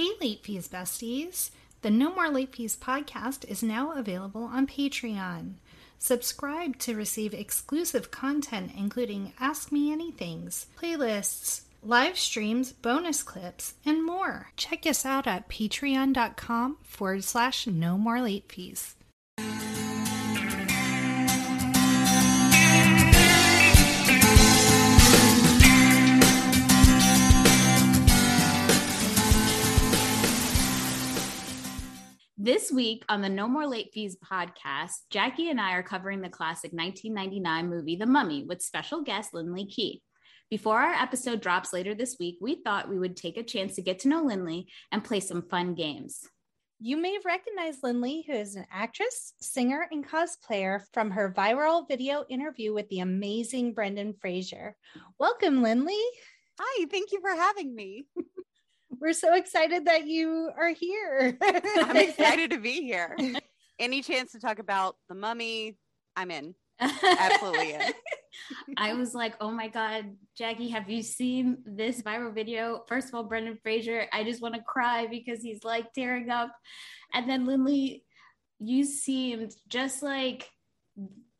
Hey, Late Fees besties. The No More Late Fees podcast is now available on Patreon. Subscribe to receive exclusive content, including Ask Me Anythings, playlists, live streams, bonus clips, and more. Check us out at patreon.com forward slash no more late fees. This week on the No More Late Fees podcast, Jackie and I are covering the classic 1999 movie The Mummy with special guest Lindley Key. Before our episode drops later this week, we thought we would take a chance to get to know Lindley and play some fun games. You may have recognized Lindley, who is an actress, singer, and cosplayer from her viral video interview with the amazing Brendan Fraser. Welcome, Lindley. Hi, thank you for having me. We're so excited that you are here. I'm excited to be here. Any chance to talk about the mummy? I'm in. Absolutely in. I was like, oh my God, Jackie, have you seen this viral video? First of all, Brendan Fraser, I just want to cry because he's like tearing up. And then Lindley, you seemed just like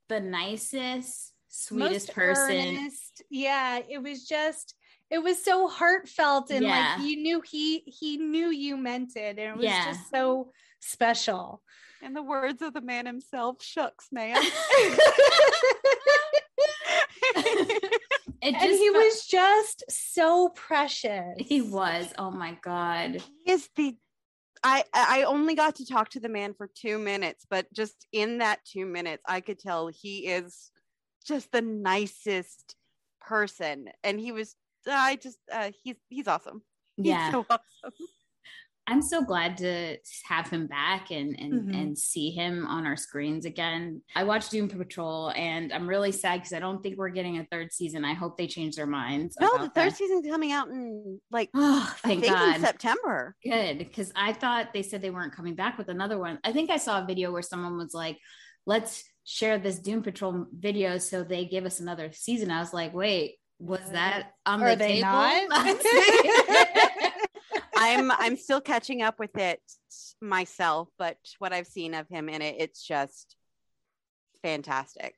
the nicest, sweetest Most person. earnest. Yeah, it was just it was so heartfelt and Yeah. like you knew he he knew you meant it and it was Yeah. just so special. In the words of the man himself, shucks, man. It and he felt- was just so precious. he was. Oh my God. he is the I I only got to talk to the man for two minutes, but just in that two minutes, I could tell he is just the nicest person. And he was I just uh he's he's awesome. He's Yeah. so awesome. I'm so glad to have him back and and Mhm. and see him on our screens again. I watched Doom Patrol and I'm really sad because I don't think we're getting a third season. I hope they change their minds. No, the third that. season's coming out in like Oh, thank God. in September. Good, because I thought they said they weren't coming back with another one. I think I saw a video where someone was like, "Let's share this Doom Patrol video," so they give us another season. I was like, "Wait, was that on Are the table?" I'm I'm still catching up with it myself, but what I've seen of him in it, it's just fantastic.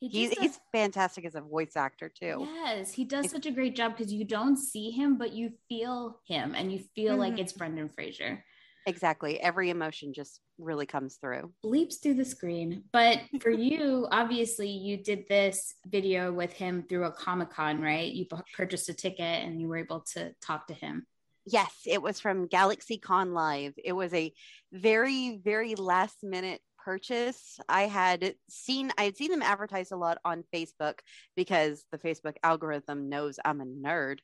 He He's he's fantastic as a voice actor too. yes, he does such a great job because you don't see him, but you feel him, and you feel like Mhm. it's Brendan Fraser. Exactly. Every emotion just really comes through. Bleeps through the screen. But for you, obviously, you did this video with him through a Comic Con, right? You purchased a ticket and you were able to talk to him. Yes, it was from Galaxy Con Live. It was a very, very last minute purchase. I had seen I had seen them advertised a lot on Facebook because the Facebook algorithm knows I'm a nerd.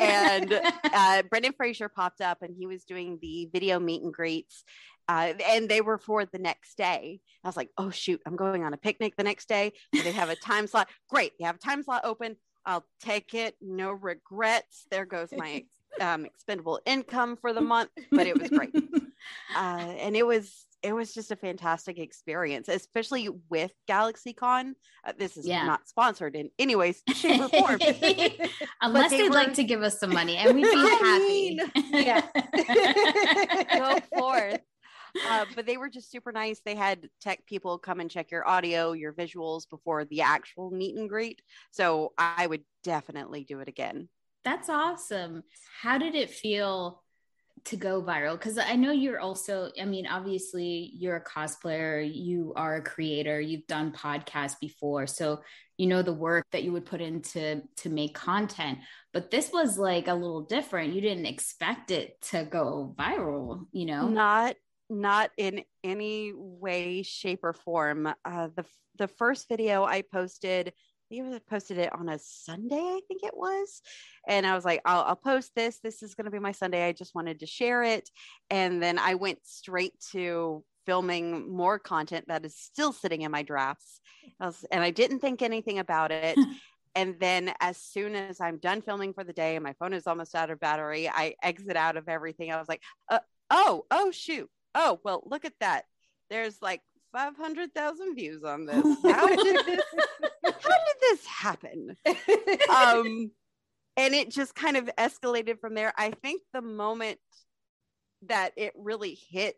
and uh, Brendan Fraser popped up and he was doing the video meet and greets. Uh, and they were for the next day. I was like, oh, shoot, I'm going on a picnic the next day. They have a time slot. Great. They have a time slot open. I'll take it. No regrets. There goes my um, expendable income for the month. But it was great. Uh, and it was it was just a fantastic experience, especially with GalaxyCon. Uh, this is Yeah. not sponsored in any way, shape, or form. Unless they they'd were- like to give us some money and we'd be happy. yeah. go forth. Uh, but they were just super nice. They had tech people come and check your audio, your visuals before the actual meet and greet. So I would definitely do it again. That's awesome. How did it feel to go viral? Because I know you're also, I mean, obviously you're a cosplayer, you are a creator, you've done podcasts before. So you know the work that you would put into to make content. But this was like a little different. You didn't expect it to go viral, you know? Not not in any way, shape, or form. Uh, the the first video I posted think I posted it on a Sunday, I think it was. And I was like, I'll, I'll post this. This is going to be my Sunday. I just wanted to share it. And then I went straight to filming more content that is still sitting in my drafts. I was, and I didn't think anything about it. and then as soon as I'm done filming for the day and my phone is almost out of battery, I exit out of everything. I was like, uh, oh, oh, shoot. Oh, well, look at that. There's like 500,000 views on this. How did this, how did this happen? Um, and it just kind of escalated from there. I think the moment that it really hit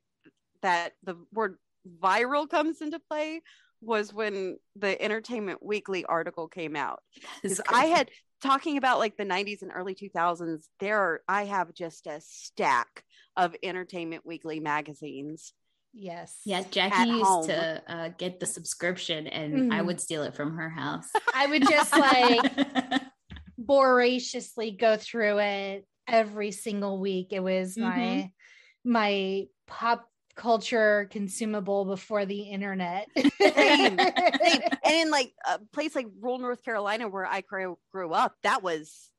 that the word viral comes into play was when the Entertainment Weekly article came out. Because I had talking about like the 90s and early 2000s, there are, I have just a stack of Entertainment Weekly magazines. Yes. Yeah, Jackie used home. to uh, get the subscription and mm. I would steal it from her house. I would just like voraciously go through it every single week. It was mm-hmm. my my pop culture consumable before the internet. same, same. And in like a place like rural North Carolina where I grew, grew up, that was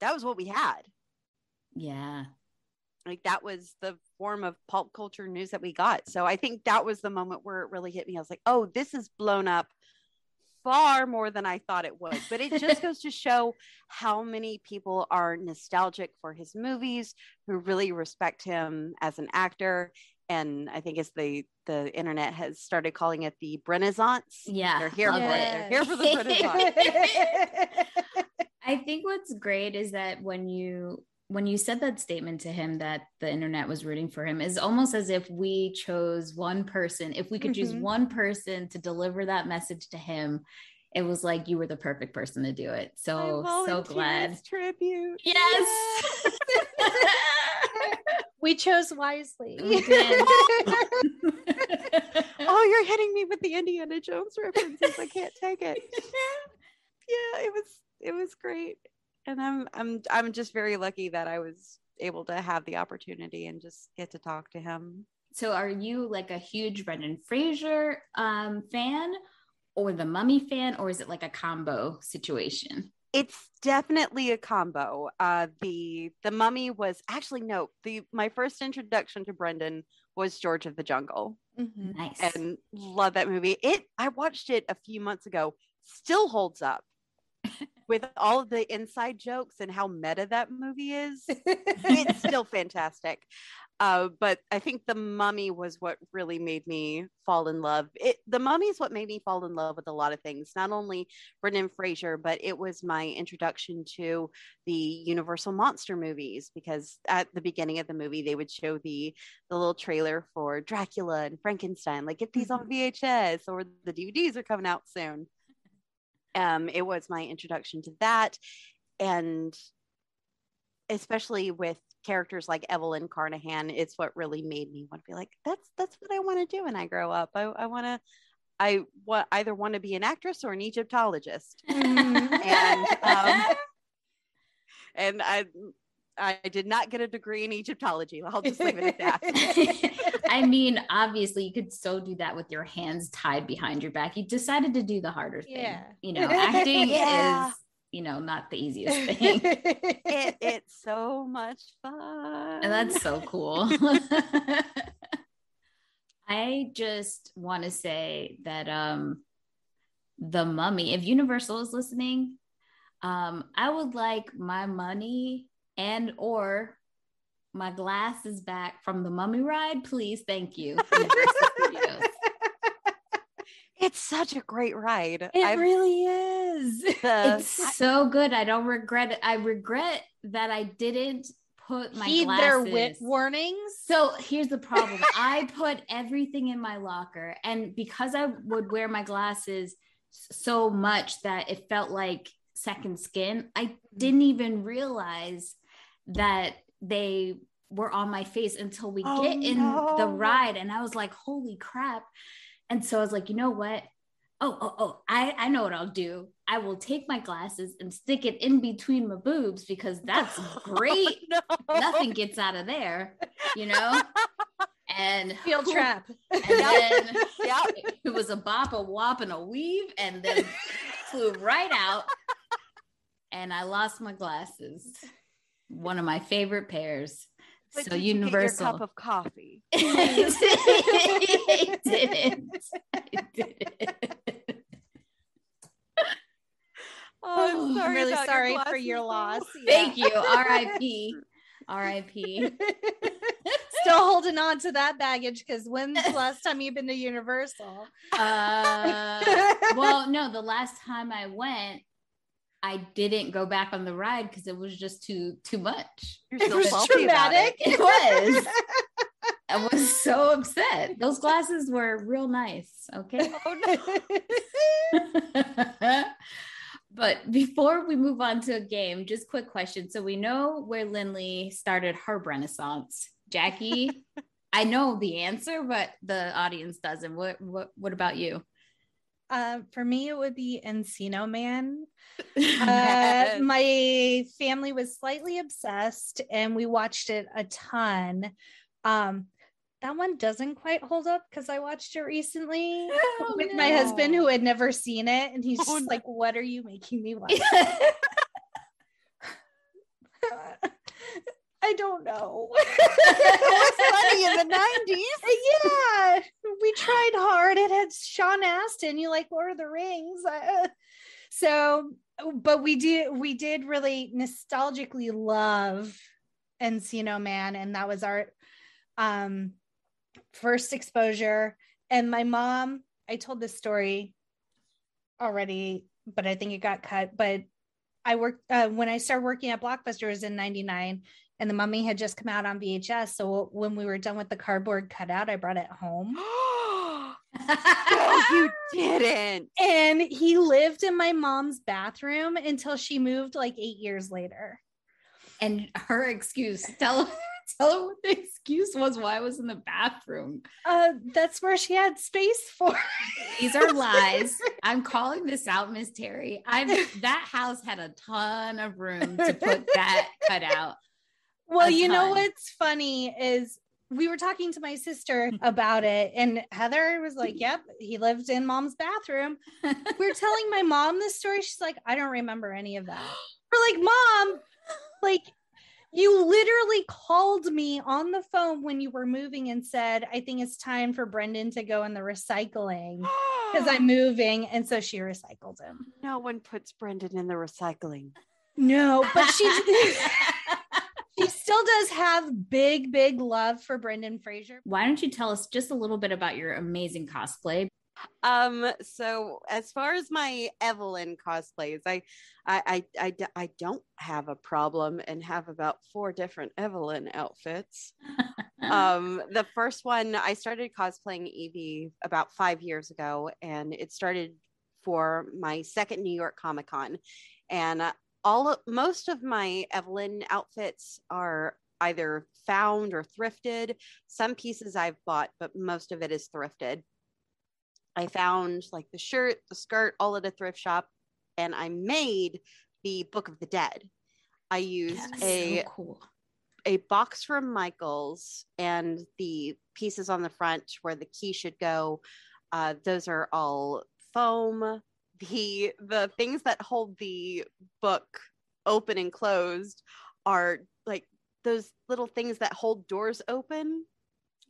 that was what we had. Yeah. Like that was the form of pulp culture news that we got. So I think that was the moment where it really hit me. I was like, oh, this is blown up far more than I thought it would. But it just goes to show how many people are nostalgic for his movies, who really respect him as an actor and I think as the the internet has started calling it the Renaissance. Yeah, they're here for it. They're here for the Renaissance. I think what's great is that when you when you said that statement to him that the internet was rooting for him is almost as if we chose one person. If we could mm-hmm. choose one person to deliver that message to him, it was like you were the perfect person to do it. So so glad. Tribute. Yes. yes. we chose wisely. We oh, you're hitting me with the Indiana Jones references. I can't take it. yeah, it was it was great. And I'm I'm I'm just very lucky that I was able to have the opportunity and just get to talk to him. So are you like a huge Brendan Fraser um, fan or the mummy fan, or is it like a combo situation? It's definitely a combo. Uh, the the mummy was actually no. The my first introduction to Brendan was George of the Jungle. Mm-hmm. Nice and love that movie. It I watched it a few months ago. Still holds up with all of the inside jokes and how meta that movie is. it's still fantastic. Uh, but I think the mummy was what really made me fall in love. It, the mummy is what made me fall in love with a lot of things, not only Brendan Fraser, but it was my introduction to the Universal monster movies because at the beginning of the movie they would show the the little trailer for Dracula and Frankenstein, like get these on mm-hmm. VHS or the DVDs are coming out soon. Um, it was my introduction to that, and especially with characters like Evelyn Carnahan, it's what really made me want to be like, that's that's what I want to do when I grow up. I, I want to I wa- either want to be an actress or an Egyptologist. Mm-hmm. and um, and I I did not get a degree in Egyptology. I'll just leave it at that. I mean, obviously, you could so do that with your hands tied behind your back. You decided to do the harder thing. Yeah. You know, acting yeah. is you know not the easiest thing it, it's so much fun and that's so cool i just want to say that um the mummy if universal is listening um i would like my money and or my glasses back from the mummy ride please thank you it's such a great ride. It I've, really is. The, it's so good. I don't regret it. I regret that I didn't put my Heed glasses. their wit warnings. So here's the problem. I put everything in my locker, and because I would wear my glasses so much that it felt like second skin, I mm-hmm. didn't even realize that they were on my face until we oh, get in no. the ride, and I was like, "Holy crap!" And so I was like, you know what? Oh, oh, oh, I, I know what I'll do. I will take my glasses and stick it in between my boobs because that's oh, great. no. Nothing gets out of there, you know? And field trap. And then yeah. it, it was a bop, a wop, and a weave. And then flew right out, and I lost my glasses. One of my favorite pairs. But so you universal. your cup of coffee. I didn't. I didn't. Oh, I'm I'm really sorry your for your loss. though. Thank you. R.I.P. R.I.P. Still holding on to that baggage because when's the last time you've been to Universal? Uh, well, no, the last time I went, I didn't go back on the ride because it was just too too much. You're It was traumatic. It was. I was so upset. Those glasses were real nice. Okay. Oh, but before we move on to a game, just quick question. So we know where Lindley started her renaissance. Jackie, I know the answer, but the audience doesn't. What what what about you? Uh, for me, it would be Encino Man. Uh, Yes. my family was slightly obsessed, and we watched it a ton. Um, that one doesn't quite hold up because I watched it recently Oh, with my husband who had never seen it, and he's Oh, just no. like, "What are you making me watch?" I don't know. it was funny in the 90s. yeah, we tried hard. It had Sean Astin. You like Lord of the Rings, so. But we did we did really nostalgically love Encino Man, and that was our um first exposure. And my mom, I told this story already, but I think it got cut. But I worked uh, when I started working at Blockbuster it was in '99, and the Mummy had just come out on VHS. So when we were done with the cardboard cutout, I brought it home. no, you didn't. And he lived in my mom's bathroom until she moved like eight years later. and her excuse. Tell tell her what the excuse was why I was in the bathroom. Uh, that's where she had space for. These are lies. I'm calling this out, Miss Terry. I'm that house had a ton of room to put that cut out. Well, you know what's funny is we were talking to my sister hmm. about it, and Heather was like, Yep, he lived in mom's bathroom. We are telling my mom this story. She's like, I don't remember any of that. We're like, Mom, like, you literally called me on the phone when you were moving and said, I think it's time for Brendan to go in the recycling because I'm moving. And so she recycled him. no one puts Brendan in the recycling. No, but she still does have big, big love for Brendan Fraser. Why don't you tell us just a little bit about your amazing cosplay? Um, so as far as my Evelyn cosplays, I I I I don't have a problem and have about four different Evelyn outfits. um, the first one I started cosplaying Evie about five years ago, and it started for my second New York Comic Con, and uh, all of, most of my Evelyn outfits are either found or thrifted. Some pieces I've bought, but most of it is thrifted. I found like the shirt, the skirt, all at a thrift shop, and I made the Book of the Dead. I used a so cool. a box from Michaels and the pieces on the front where the key should go. Uh, those are all foam. The the things that hold the book open and closed are like those little things that hold doors open.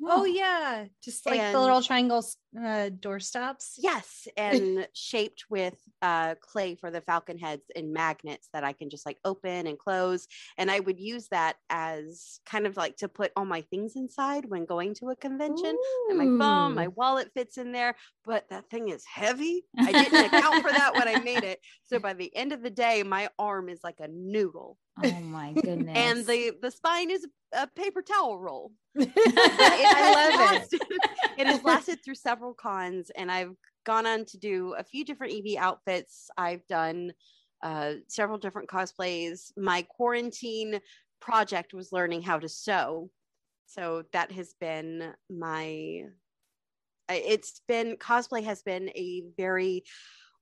Oh yeah, just like the little triangles uh, door stops. Yes, and shaped with uh, clay for the falcon heads and magnets that I can just like open and close. And I would use that as kind of like to put all my things inside when going to a convention. And my phone, my wallet fits in there, but that thing is heavy. I didn't account for that when I made it. So by the end of the day, my arm is like a noodle, Oh my goodness. and the the spine is a paper towel roll. I love it. it has lasted through several cons, and I've gone on to do a few different Evie outfits. I've done uh, several different cosplays. My quarantine project was learning how to sew, so that has been my. It's been cosplay has been a very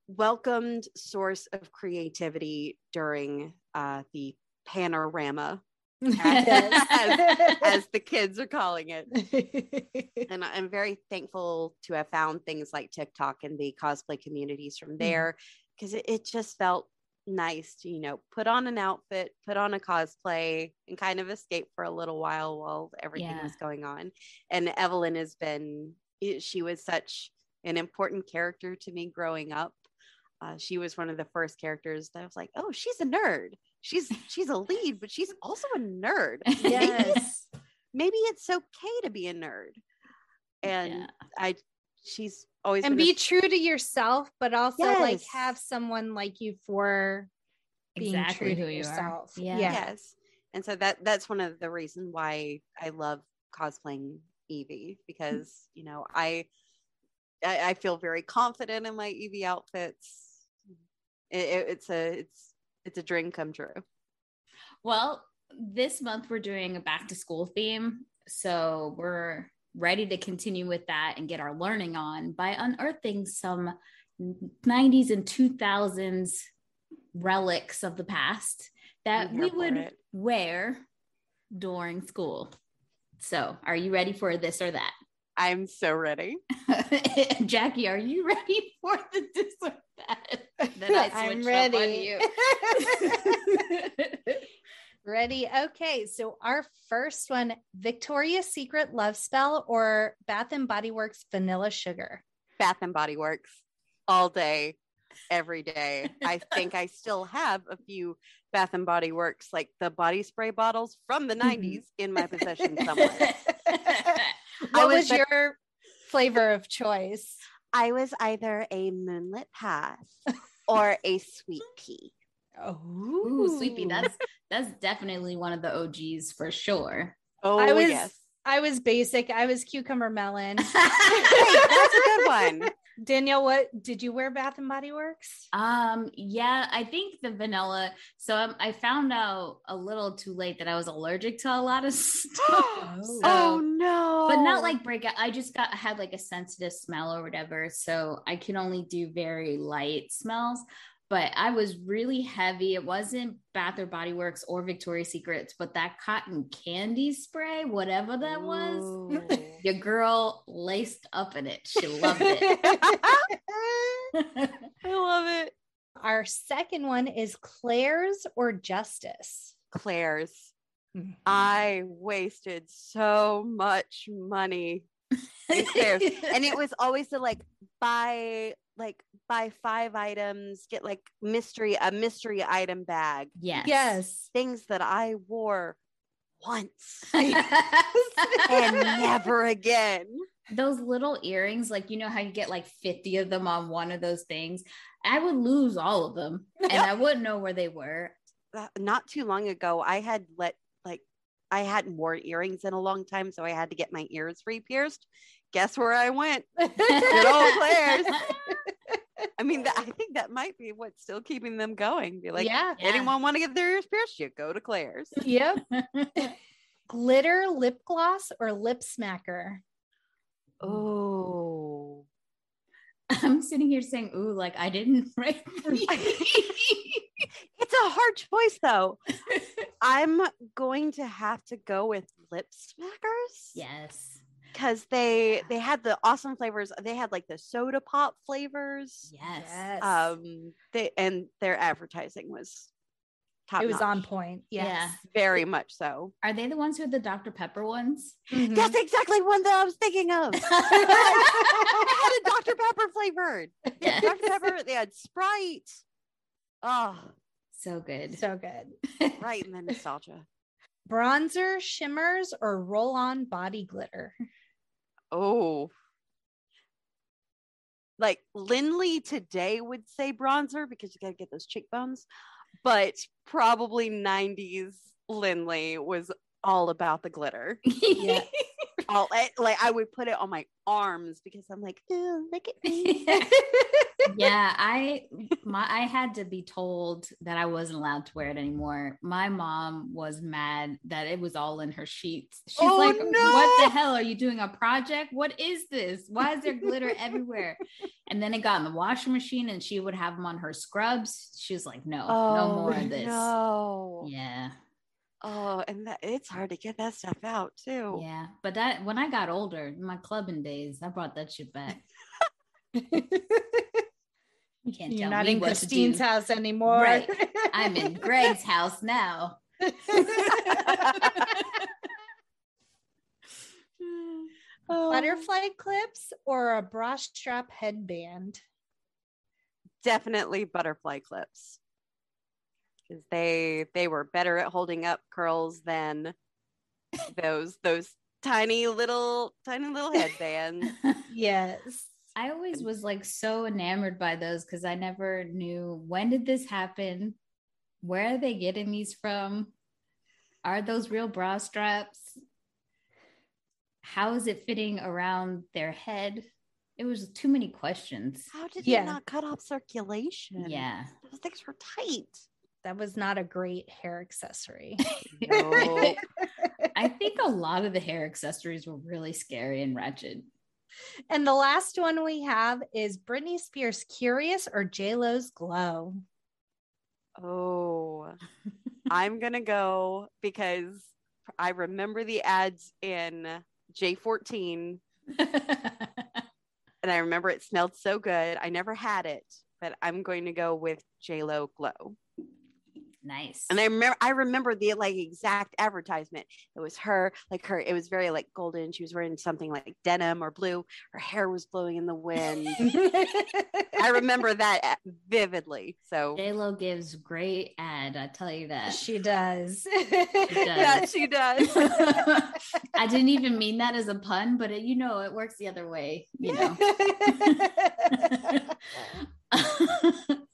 welcomed source of creativity during uh, the panorama, as, as the kids are calling it and I'm very thankful to have found things like TikTok and the cosplay communities from there because it, it just felt nice to, you know, put on an outfit, put on a cosplay, and kind of escape for a little while while everything Yeah. was going on. And Evelyn has been, she was such an important character to me growing up. Uh, she was one of the first characters that I was like, oh, she's a nerd. She's she's a lead, but she's also a nerd. Yes. Maybe it's okay to be a nerd. And Yeah. I, she's always and been a be true to yourself, but also like have someone like you for being exactly true who to you yourself. are. Yeah. Yeah. yes and so that that's one of the reasons why i love cosplaying evie because you know i i, I feel very confident in my evie outfits it, it- it's a it's it's a dream come true Well, this month we're doing a back to school theme. So we're ready to continue with that and get our learning on by unearthing some 90s and 2000s relics of the past that we would it. wear during school. So, are you ready for this or that? i'm so ready Jackie, are you ready for the this or that? Then I I'm switched up on ready. you. Ready? Okay. So our first one, Victoria's Secret Love Spell or Bath and Body Works Vanilla Sugar. bath and body works all day every day i think i still have a few bath and body works like the body spray bottles from the mm-hmm. 90s in my possession somewhere What was was, your flavor of choice? I was either a moonlit path or a sweet pea. Oh, Ooh, sweet pea. That's that's definitely one of the OGs for sure. Oh, I was yes. I was basic. I was cucumber melon. Hey, that's a good one. Danielle, what did you wear Bath and Body Works? um, yeah, I think the vanilla. So I, I found out a little too late that I was allergic to a lot of stuff. Oh. oh no. but not like breakout. I just got I had like a sensitive smell or whatever, so I can only do very light smells. But I was really heavy. It wasn't Bath or Body Works or Victoria's Secrets, but that cotton candy spray, whatever that was, Ooh. your girl laced up in it. She loved it. I love it. Our second one is Claire's or Justice. Claire's. Mm-hmm. I wasted so much money and it was always the like buy like buy five items, get like mystery a mystery item bag. yes. Yes. Things that I wore once and never again. those little earrings, like you know how you get like 50 of them on one of those things. I would lose all of them and I wouldn't know where they were. Not too long ago, I had let like I hadn't worn earrings in a long time, so I had to get my ears re-pierced. Guess where I went? Good old Claire's. I mean, that, I think that might be what's still keeping them going. Be like, yeah. Yeah. anyone want to get their ears pierced? You go to Claire's. Yep. Glitter lip gloss or lip smacker. Oh, I'm sitting here saying, ooh, like I didn't write. it's a hard choice though. I'm going to have to go with lip smackers. yes. Because they they had the awesome flavors. They had like the soda pop flavors. Yes. Um, they and their advertising was top. it was on notch. point. Yeah. Yes. very much so. Are they the ones who had the Dr. Pepper ones? Mhm. That's exactly one that I was thinking of. they had a Dr Pepper flavored. Yes. Dr Pepper. They had Sprite. Oh, So good. so good. right in the nostalgia. Bronzer, shimmers, or roll on body glitter. Oh. Like Lindley today would say bronzer because you got to get those cheekbones, but probably 90s Lindley was all about the glitter. Yeah. All like I would put it on my arms because I'm like, "Ew, look at me. yeah, I my I had to be told that I wasn't allowed to wear it anymore. My mom was mad that it was all in her sheets. She's Oh, like, no. "What the hell are you doing a project? What is this? Why is there glitter everywhere?" And then it got in the washing machine, and she would have them on her scrubs. She was like, "No, no oh, more of this." Oh, No. Yeah, Oh, and that, it's hard to get that stuff out too. yeah. But that when I got older, my clubbing days, I brought that shit back. You can't You're tell not me in what to Christine's house anymore. Right. I'm in Greg's house now. Oh, Butterfly clips or a bra strap headband? definitely butterfly clips because they they were better at holding up curls than those those tiny little tiny little headbands. Yes. I always was like so enamored by those because I never knew when did this happen? Where are they getting these from? Are those real bra straps? How is it fitting around their head? It was too many questions. How did Yeah. it not cut off circulation? Yeah. those things were tight. That was not a great hair accessory. No. I think a lot of the hair accessories were really scary and wretched. and the last one we have is Britney Spears Curious or J Lo's Glow. Oh, I'm gonna go because I remember the ads in J14 and I remember it smelled so good. I never had it, but I'm going to go with JLo Glow. Nice. And I remember I remember the like exact advertisement. It was her, like her, it was very like golden. She was wearing something like denim or blue. Her hair was blowing in the wind. I remember that vividly. So J Lo gives great ad. I tell you that. she does. yeah, she does. I didn't even mean that as a pun, but it, you know, it works the other way, you know.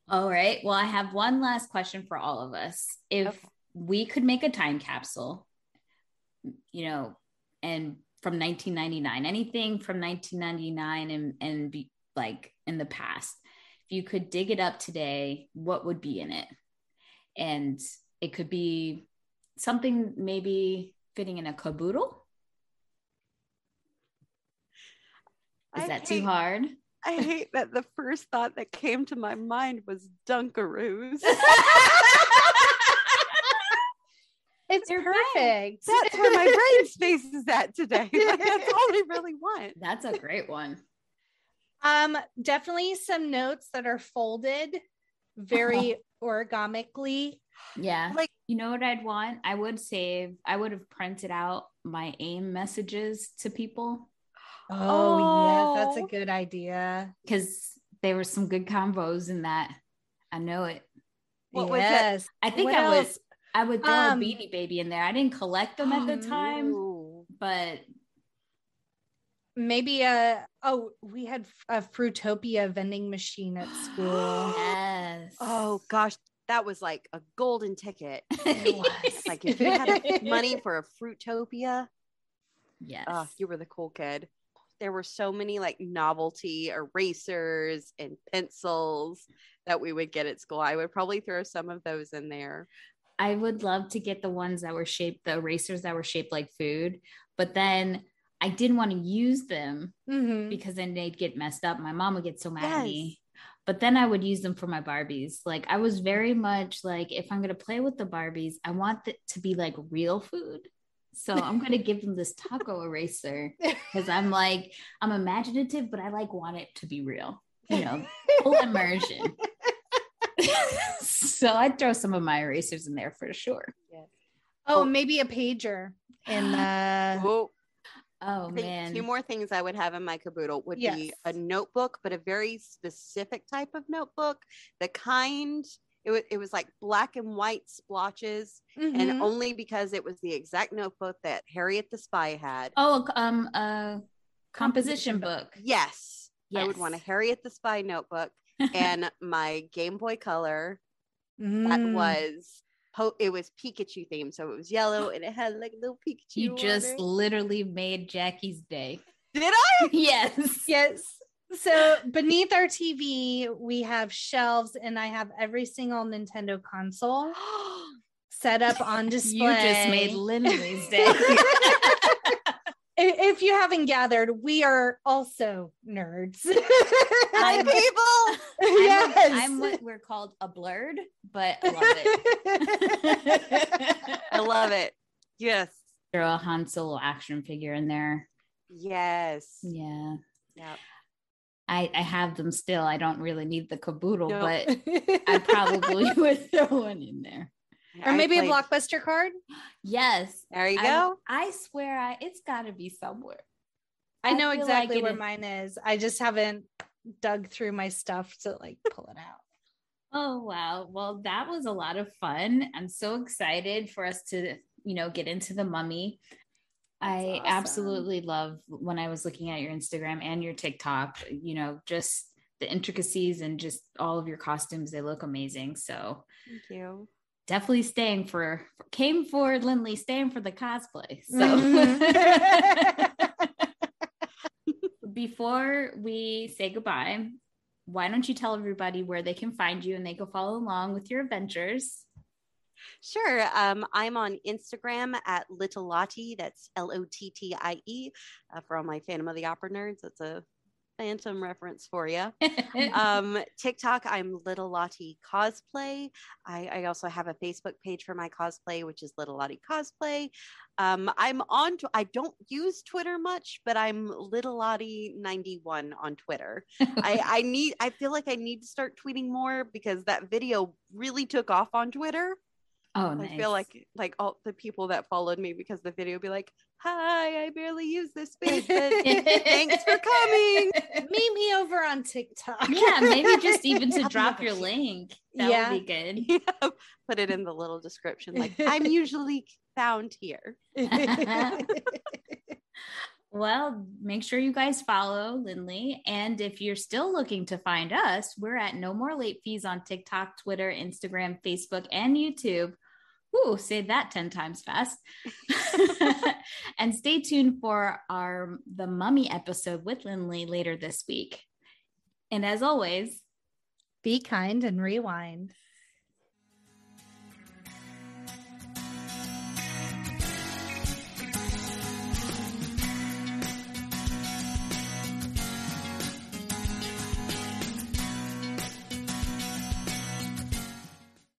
All right. Well, I have one last question for all of us. If Okay. we could make a time capsule, you know, and from 1999, anything from 1999 and, and be like in the past, if you could dig it up today, what would be in it? And it could be something maybe fitting in a caboodle. Is I that too hard? I hate that the first thought that came to my mind was Dunkaroos. it's They're perfect. That's where my brain space is at today. Like, that's all I really want. That's a great one. Um, definitely some notes that are folded very origamically. Yeah. Like- you know what I'd want? I would save, I would have printed out my AIM messages to people Oh, yes, that's Oh. a good idea. because there were some good combos in that. I know it. What was it? yes. I think What I would else? I would throw Um, a beanie baby in there. I didn't collect them at the time, Ooh. but Maybe a oh, we had a Fruitopia vending machine at school. yes. Oh gosh, that was like a golden ticket. It was. Like if you had money for a Fruitopia, yes. oh, you were the cool kid. There were so many like novelty erasers and pencils that we would get at school. I would probably throw some of those in there. I would love to get the ones that were shaped, the erasers that were shaped like food, but then I didn't want to use them Mhm. because then they'd get messed up. My mom would get so mad at me. But then I would use them for my Barbies. Like I was very much like, if I'm gonna play with the Barbies, I want it to be like real food. So I'm gonna give them this taco eraser because I'm like, I'm imaginative, but I like want it to be real. You know, full immersion. so I'd throw some of my erasers in there for sure. Oh, oh, maybe a pager in uh, the Oh, Oh man. two more things I would have in my caboodle would be a notebook, but a very specific type of notebook. The kind it was it was like black and white splotches, and Mhm. only because it was the exact notebook that Harriet the Spy had. oh, um, a composition book. Yes, I would want a Harriet the Spy notebook and my Game Boy Color that Mm. was po- it was Pikachu themed, so it was yellow and it had like a little Pikachu. You just it. literally made Jackie's day. did I? yes. Yes. So beneath our TV, we have shelves, and I have every single Nintendo console set up on display. You just made Lindley's day. If you haven't gathered, we are also nerds. Hi, I'm- people. I'm, yes. what, I'm what we're called a blurred, but I love it. I love it. Yes. Throw a Han Solo action figure in there. Yes. Yeah. Yeah. I, I have them still. I don't really need the caboodle, No. but I probably would throw one in there. or I maybe a blockbuster card. Yes. There you I- go. I, swear I it's gotta be somewhere. I I know exactly like where is- mine is. I just haven't dug through my stuff to like pull it out. Oh wow. Well, that was a lot of fun. I'm so excited for us to, you know, get into the mummy. I awesome. absolutely love when I was looking at your Instagram and your TikTok, you know, just the intricacies and just all of your costumes. They look amazing. So Thank you. definitely staying for came for Lindley, staying for the cosplay. So Mhm. before we say goodbye, why don't you tell everybody where they can find you and they go follow along with your adventures? Sure. Um, I'm on Instagram at Little Lottie. That's L O T T I E. Uh, for all my Phantom of the Opera nerds, that's a Phantom reference for you. um, TikTok, I'm Little Lottie Cosplay. I, I also have a Facebook page for my cosplay, which is Little Lottie Cosplay. Um, I'm on, tw- I don't use Twitter much, but I'm Little Lottie 91 on Twitter. I, I need, I feel like I need to start tweeting more because that video really took off on Twitter. Oh, nice. I feel like like all the people that followed me because the video would be like, "Hi, I barely use this space, but thanks for coming." Meet me over on TikTok. yeah, maybe just even to drop your link. That Yeah. would be good. Yeah, put it in the little description. Like, I'm usually found here. Well, make sure you guys follow Lindley. And if you're still looking to find us, we're at No More Late Fees on TikTok, Twitter, Instagram, Facebook, and YouTube. Ooh, say that 10 times fast. and stay tuned for our The Mummy episode with Lindley later this week. And as always, Be kind and rewind.